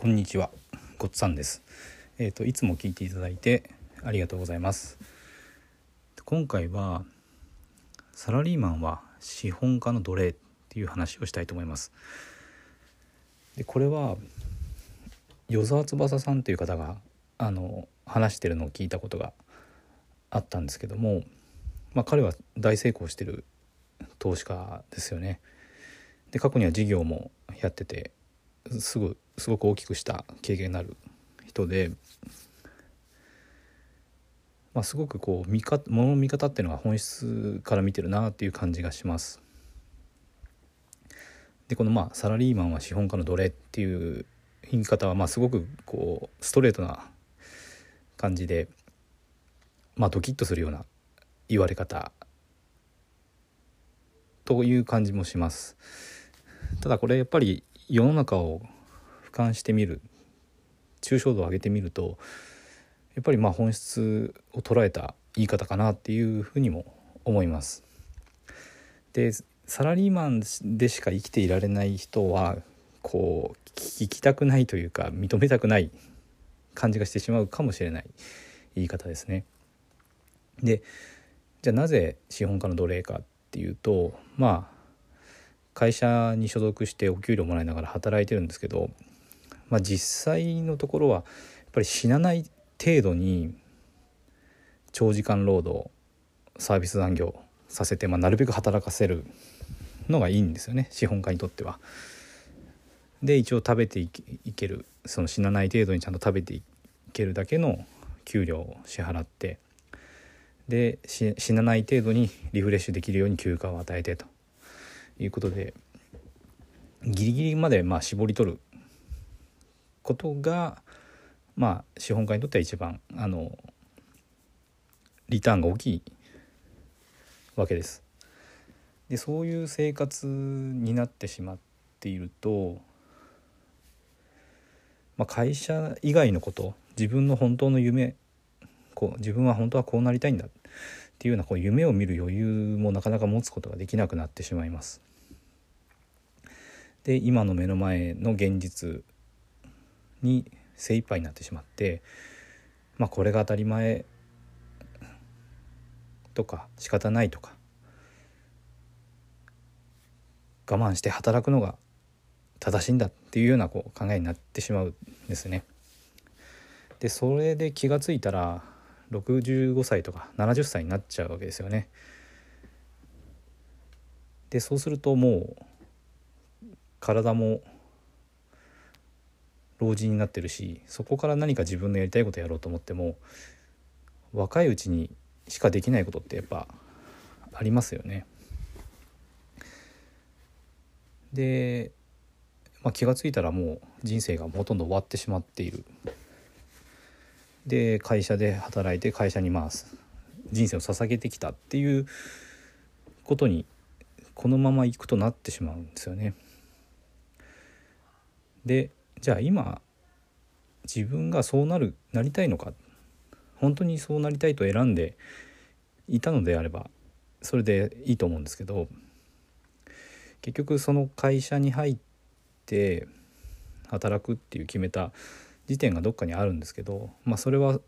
こんにちは、ごっつさんです。えっ、ー、といつも聞いていただいてありがとうございます。今回はサラリーマンは資本家の奴隷っていう話をしたいと思います。でこれは与沢翼さんという方があの話してるのを聞いたことがあったんですけども、まあ、彼は大成功してる投資家ですよね。で過去には事業もやっててすぐすごく大きくした経験になる人で、まあ、すごくこう見方ものの見方っていうのが本質から見てるなっていう感じがします。でこのまあサラリーマンは資本家の奴隷っていう言い方はまあすごくこうストレートな感じでまあドキッとするような言われ方という感じもします。ただこれやっぱり世の中を俯瞰してみる抽象度を上げてみるとやっぱりまあ本質を捉えた言い方かなっていうふうにも思います。でサラリーマンでしか生きていられない人はこう聞きたくないというか認めたくない感じがしてしまうかもしれない言い方ですね。でじゃあなぜ資本家の奴隷かっていうとまあ会社に所属してお給料もらいながら働いてるんですけど、まあ、実際のところはやっぱり死なない程度に長時間労働サービス残業させて、まあ、なるべく働かせるのがいいんですよね資本家にとっては。で一応食べていけるその死なない程度にちゃんと食べていけるだけの給料を支払ってで死なない程度にリフレッシュできるように休暇を与えてということでギリギリまでまあ絞り取ることがまあ資本家にとっては一番あのリターンが大きいわけです。でそういう生活になってしまっていると、まあ、会社以外のこと自分の本当の夢こう自分は本当はこうなりたいんだっていうようなこう夢を見る余裕もなかなか持つことができなくなってしまいます。で今の目の前の現実に精一杯になってしまってまあこれが当たり前とか仕方ないとか我慢して働くのが正しいんだっていうようなこう考えになってしまうんですね。でそれで気が付いたら65歳とか70歳になっちゃうわけですよね。でそうするともう体も老人になってるしそこから何か自分のやりたいことやろうと思っても若いうちにしかできないことってやっぱありますよね。で、まあ、気が付いたらもう人生がほとんど終わってしまっている。で会社で働いて会社にまあ人生を捧げてきたっていうことにこのままいくとなってしまうんですよね。でじゃあ今自分がそうなるなりたいのか本当にそうなりたいと選んでいたのであればそれでいいと思うんですけど結局その会社に入って働くっていう決めた時点がどっかにあるんですけど、まあ、それは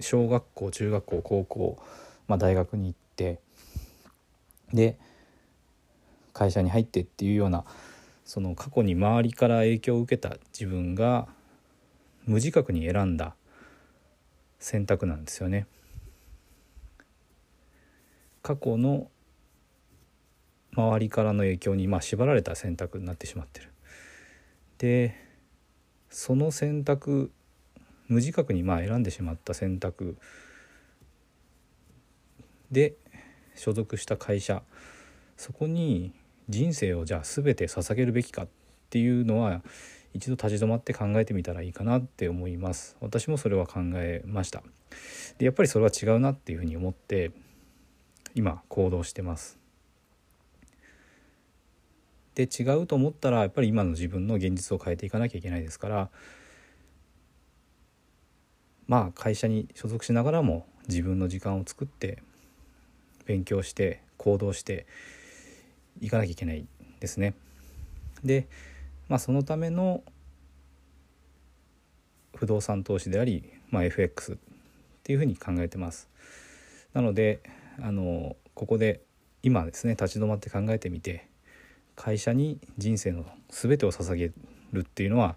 小学校中学校高校、まあ、大学に行ってで会社に入ってっていうようなその過去に周りから影響を受けた自分が無自覚に選んだ選択なんですよね。過去の周りからの影響にまあ縛られた選択になってしまってる。でその選択無自覚にまあ選んでしまった選択。で所属した会社。そこに人生をじゃあ全て捧げるべきかっていうのは一度立ち止まって考えてみたらいいかなって思います。私もそれは考えました。でやっぱりそれは違うなっていうふうに思って今行動してます。で違うと思ったらやっぱり今の自分の現実を変えていかなきゃいけないですからまあ会社に所属しながらも自分の時間を作って勉強して行動して行かなきゃいけないですね。で、まあ、そのための不動産投資であり、まあ、FX っていうふうに考えてますなのであのここで今ですね立ち止まって考えてみて会社に人生の全てを捧げるっていうのは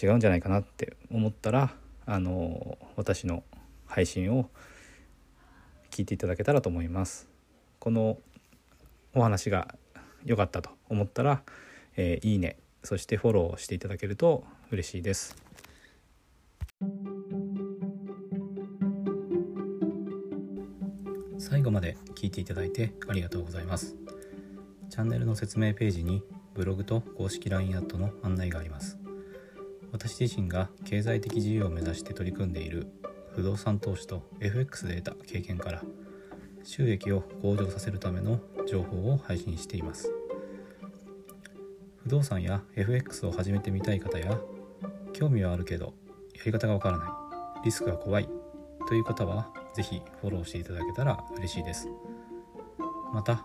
違うんじゃないかなって思ったらあの私の配信を聞いていただけたらと思います。このお話が良かったと思ったら、えー、いいねそしてフォローしていただけると嬉しいです。最後まで聞いていただいてありがとうございます。チャンネルの説明ページにブログと公式 LINE アットの案内があります。私自身が経済的自由を目指して取り組んでいる不動産投資と FX で得た経験から収益を向上させるための情報を配信しています。不動産や FX を始めてみたい方や興味はあるけどやり方がわからないリスクが怖いという方は是非フォローしていただけたら嬉しいです。また